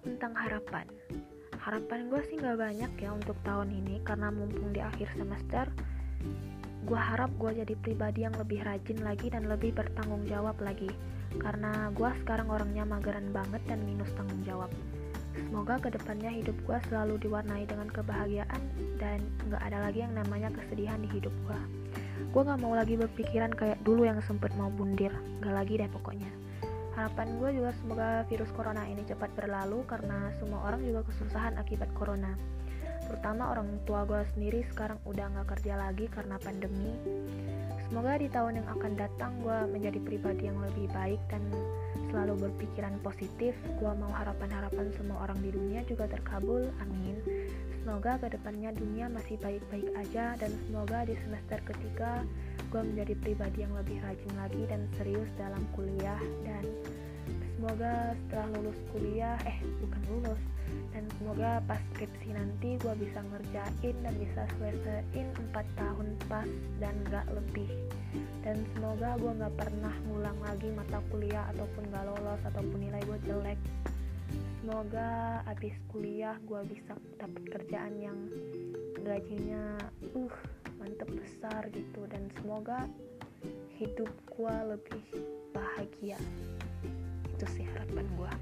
tentang harapan. Harapan gue sih nggak banyak ya untuk tahun ini karena mumpung di akhir semester, gue harap gue jadi pribadi yang lebih rajin lagi dan lebih bertanggung jawab lagi. Karena gue sekarang orangnya mageran banget dan minus tanggung jawab. Semoga ke depannya hidup gue selalu diwarnai dengan kebahagiaan dan nggak ada lagi yang namanya kesedihan di hidup gue. Gue gak mau lagi berpikiran kayak dulu yang sempet mau bundir, gak lagi deh pokoknya. Harapan gue juga semoga virus corona ini cepat berlalu karena semua orang juga kesusahan akibat corona. Terutama orang tua gue sendiri sekarang udah gak kerja lagi karena pandemi. Semoga di tahun yang akan datang gue menjadi pribadi yang lebih baik dan selalu berpikiran positif. Gue mau harapan-harapan semua orang di dunia juga terkabul. Amin. Semoga ke depannya dunia masih baik-baik aja dan semoga di semester ketiga gue menjadi pribadi yang lebih rajin lagi dan serius dalam kuliah dan semoga setelah lulus kuliah eh bukan lulus dan semoga pas skripsi nanti gue bisa ngerjain dan bisa selesaiin 4 tahun pas dan gak lebih. Dan semoga gue gak pernah ngulang lagi mata kuliah ataupun gak lolos ataupun nilai gue jelek. Semoga abis kuliah gue bisa dapat kerjaan yang gajinya uh semoga hidup gue lebih bahagia. Itu sih harapan gue